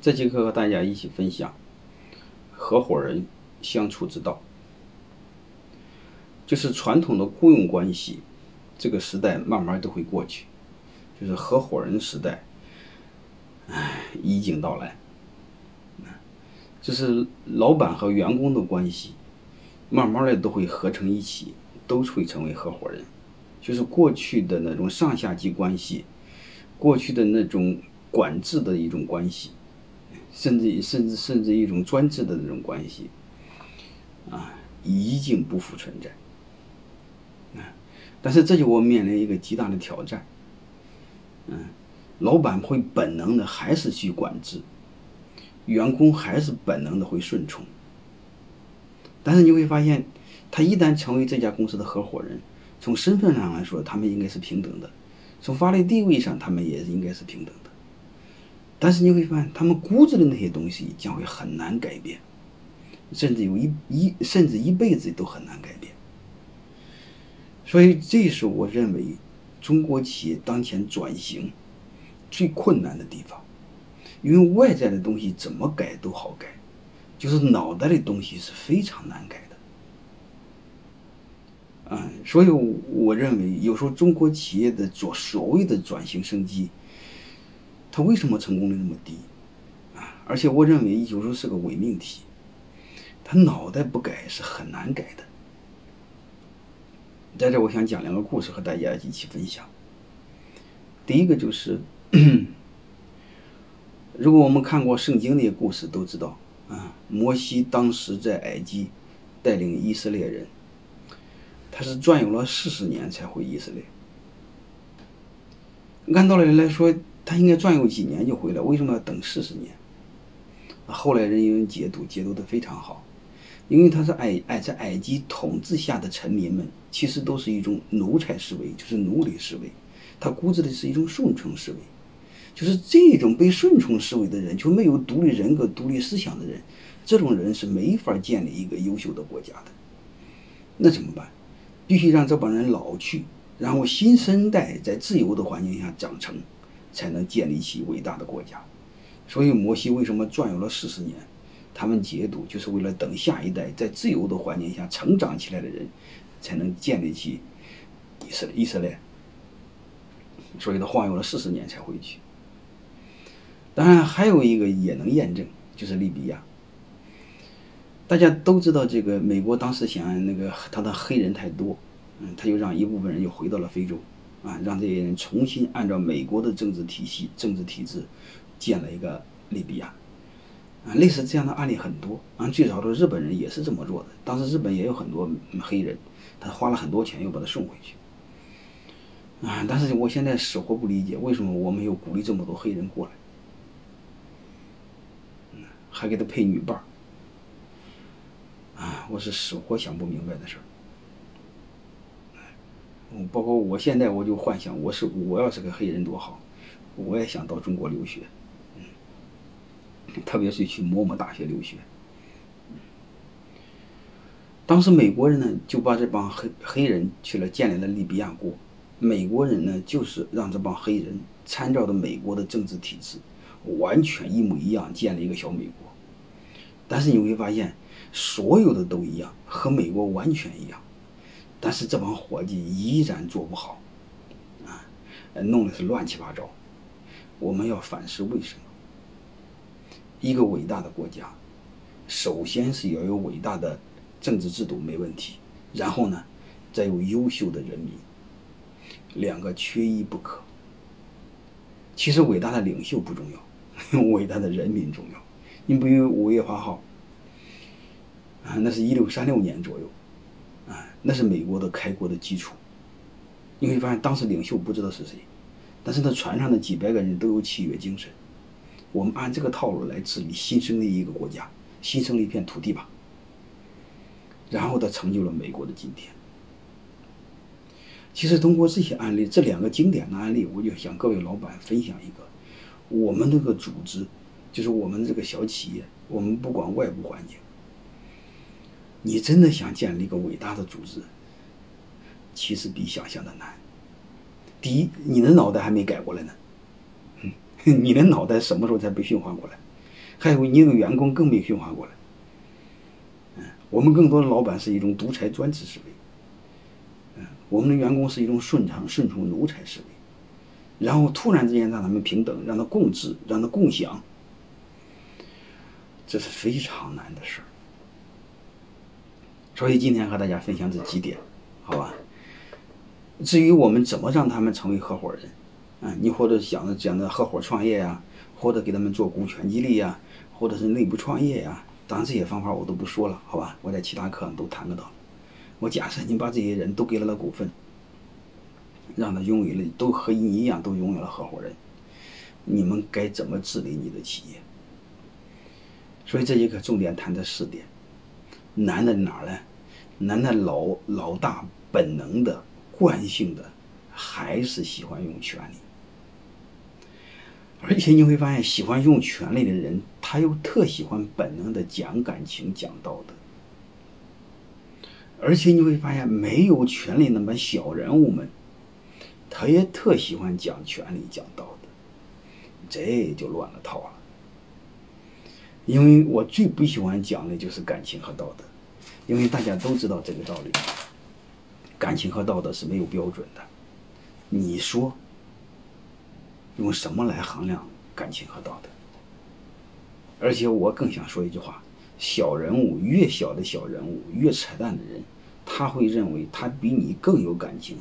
这节课和大家一起分享合伙人相处之道，就是传统的雇佣关系，这个时代慢慢都会过去，就是合伙人时代，唉，已经到来。就是老板和员工的关系，慢慢的都会合成一起，都会成为合伙人。就是过去的那种上下级关系，过去的那种管制的一种关系。甚至甚至甚至一种专制的这种关系，啊，已经不复存在，啊，但是这就我面临一个极大的挑战，嗯，老板会本能的还是去管制，员工还是本能的会顺从，但是你会发现，他一旦成为这家公司的合伙人，从身份上来说，他们应该是平等的，从法律地位上，他们也应该是平等的。但是你会发现，他们骨子的那些东西将会很难改变，甚至有一一甚至一辈子都很难改变。所以，这是我认为中国企业当前转型最困难的地方，因为外在的东西怎么改都好改，就是脑袋的东西是非常难改的。啊，所以我认为有时候中国企业的做所谓的转型升级。他为什么成功率那么低啊？而且我认为有时候是个伪命题，他脑袋不改是很难改的。在这，我想讲两个故事和大家一起分享。第一个就是，如果我们看过圣经那些故事，都知道啊，摩西当时在埃及带领以色列人，他是转悠了四十年才回以色列。按道理来说，他应该转悠几年就回来，为什么要等四十年？后来人有人解读，解读的非常好，因为他是埃埃在埃及统治下的臣民们，其实都是一种奴才思维，就是奴隶思维，他骨子里是一种顺从思维，就是这种被顺从思维的人，就没有独立人格、独立思想的人，这种人是没法建立一个优秀的国家的。那怎么办？必须让这帮人老去，然后新生代在自由的环境下长成。才能建立起伟大的国家，所以摩西为什么转悠了四十年？他们解读就是为了等下一代在自由的环境下成长起来的人，才能建立起以色列。以色列，所以他晃悠了四十年才回去。当然，还有一个也能验证，就是利比亚。大家都知道，这个美国当时想那个他的黑人太多，嗯，他就让一部分人又回到了非洲。啊，让这些人重新按照美国的政治体系、政治体制建了一个利比亚。啊，类似这样的案例很多。啊，最早的日本人也是这么做的。当时日本也有很多黑人，他花了很多钱又把他送回去。啊，但是我现在死活不理解，为什么我们又鼓励这么多黑人过来？还给他配女伴儿。啊，我是死活想不明白的事儿。嗯，包括我现在我就幻想，我是我要是个黑人多好，我也想到中国留学，特别是去某某大学留学。当时美国人呢就把这帮黑黑人去了建立了利比亚国，美国人呢就是让这帮黑人参照的美国的政治体制，完全一模一样建了一个小美国。但是你会发现，所有的都一样，和美国完全一样。但是这帮伙计依然做不好，啊，弄的是乱七八糟。我们要反思为什么？一个伟大的国家，首先是要有伟大的政治制度没问题，然后呢，再有优秀的人民，两个缺一不可。其实伟大的领袖不重要，伟大的人民重要。你比如五月八号，啊，那是一六三六年左右。那是美国的开国的基础。你会发现，当时领袖不知道是谁，但是那船上的几百个人都有契约精神。我们按这个套路来治理新生的一个国家，新生了一片土地吧。然后他成就了美国的今天。其实通过这些案例，这两个经典的案例，我就想各位老板分享一个：我们这个组织，就是我们这个小企业，我们不管外部环境。你真的想建立一个伟大的组织，其实比想象的难。第一，你的脑袋还没改过来呢，你的脑袋什么时候才被驯化过来？还有你那个员工更没驯化过来。嗯，我们更多的老板是一种独裁专制思维。嗯，我们的员工是一种顺畅顺从奴才思维，然后突然之间让他们平等，让他共治，让他共享，这是非常难的事儿。所以今天和大家分享这几点，好吧？至于我们怎么让他们成为合伙人，啊，你或者想着讲的合伙创业呀，或者给他们做股权激励呀，或者是内部创业呀，当然这些方法我都不说了，好吧？我在其他课上都谈得到。我假设你把这些人都给了了股份，让他拥有了，都和你一样都拥有了合伙人，你们该怎么治理你的企业？所以这节课重点谈这四点，难在哪儿呢？难在老老大本能的。惯性的还是喜欢用权力，而且你会发现，喜欢用权力的人，他又特喜欢本能的讲感情、讲道德。而且你会发现，没有权力那么小人物们，他也特喜欢讲权力、讲道德，这就乱了套了。因为我最不喜欢讲的就是感情和道德，因为大家都知道这个道理。感情和道德是没有标准的，你说用什么来衡量感情和道德？而且我更想说一句话：小人物越小的小人物，越扯淡的人，他会认为他比你更有感情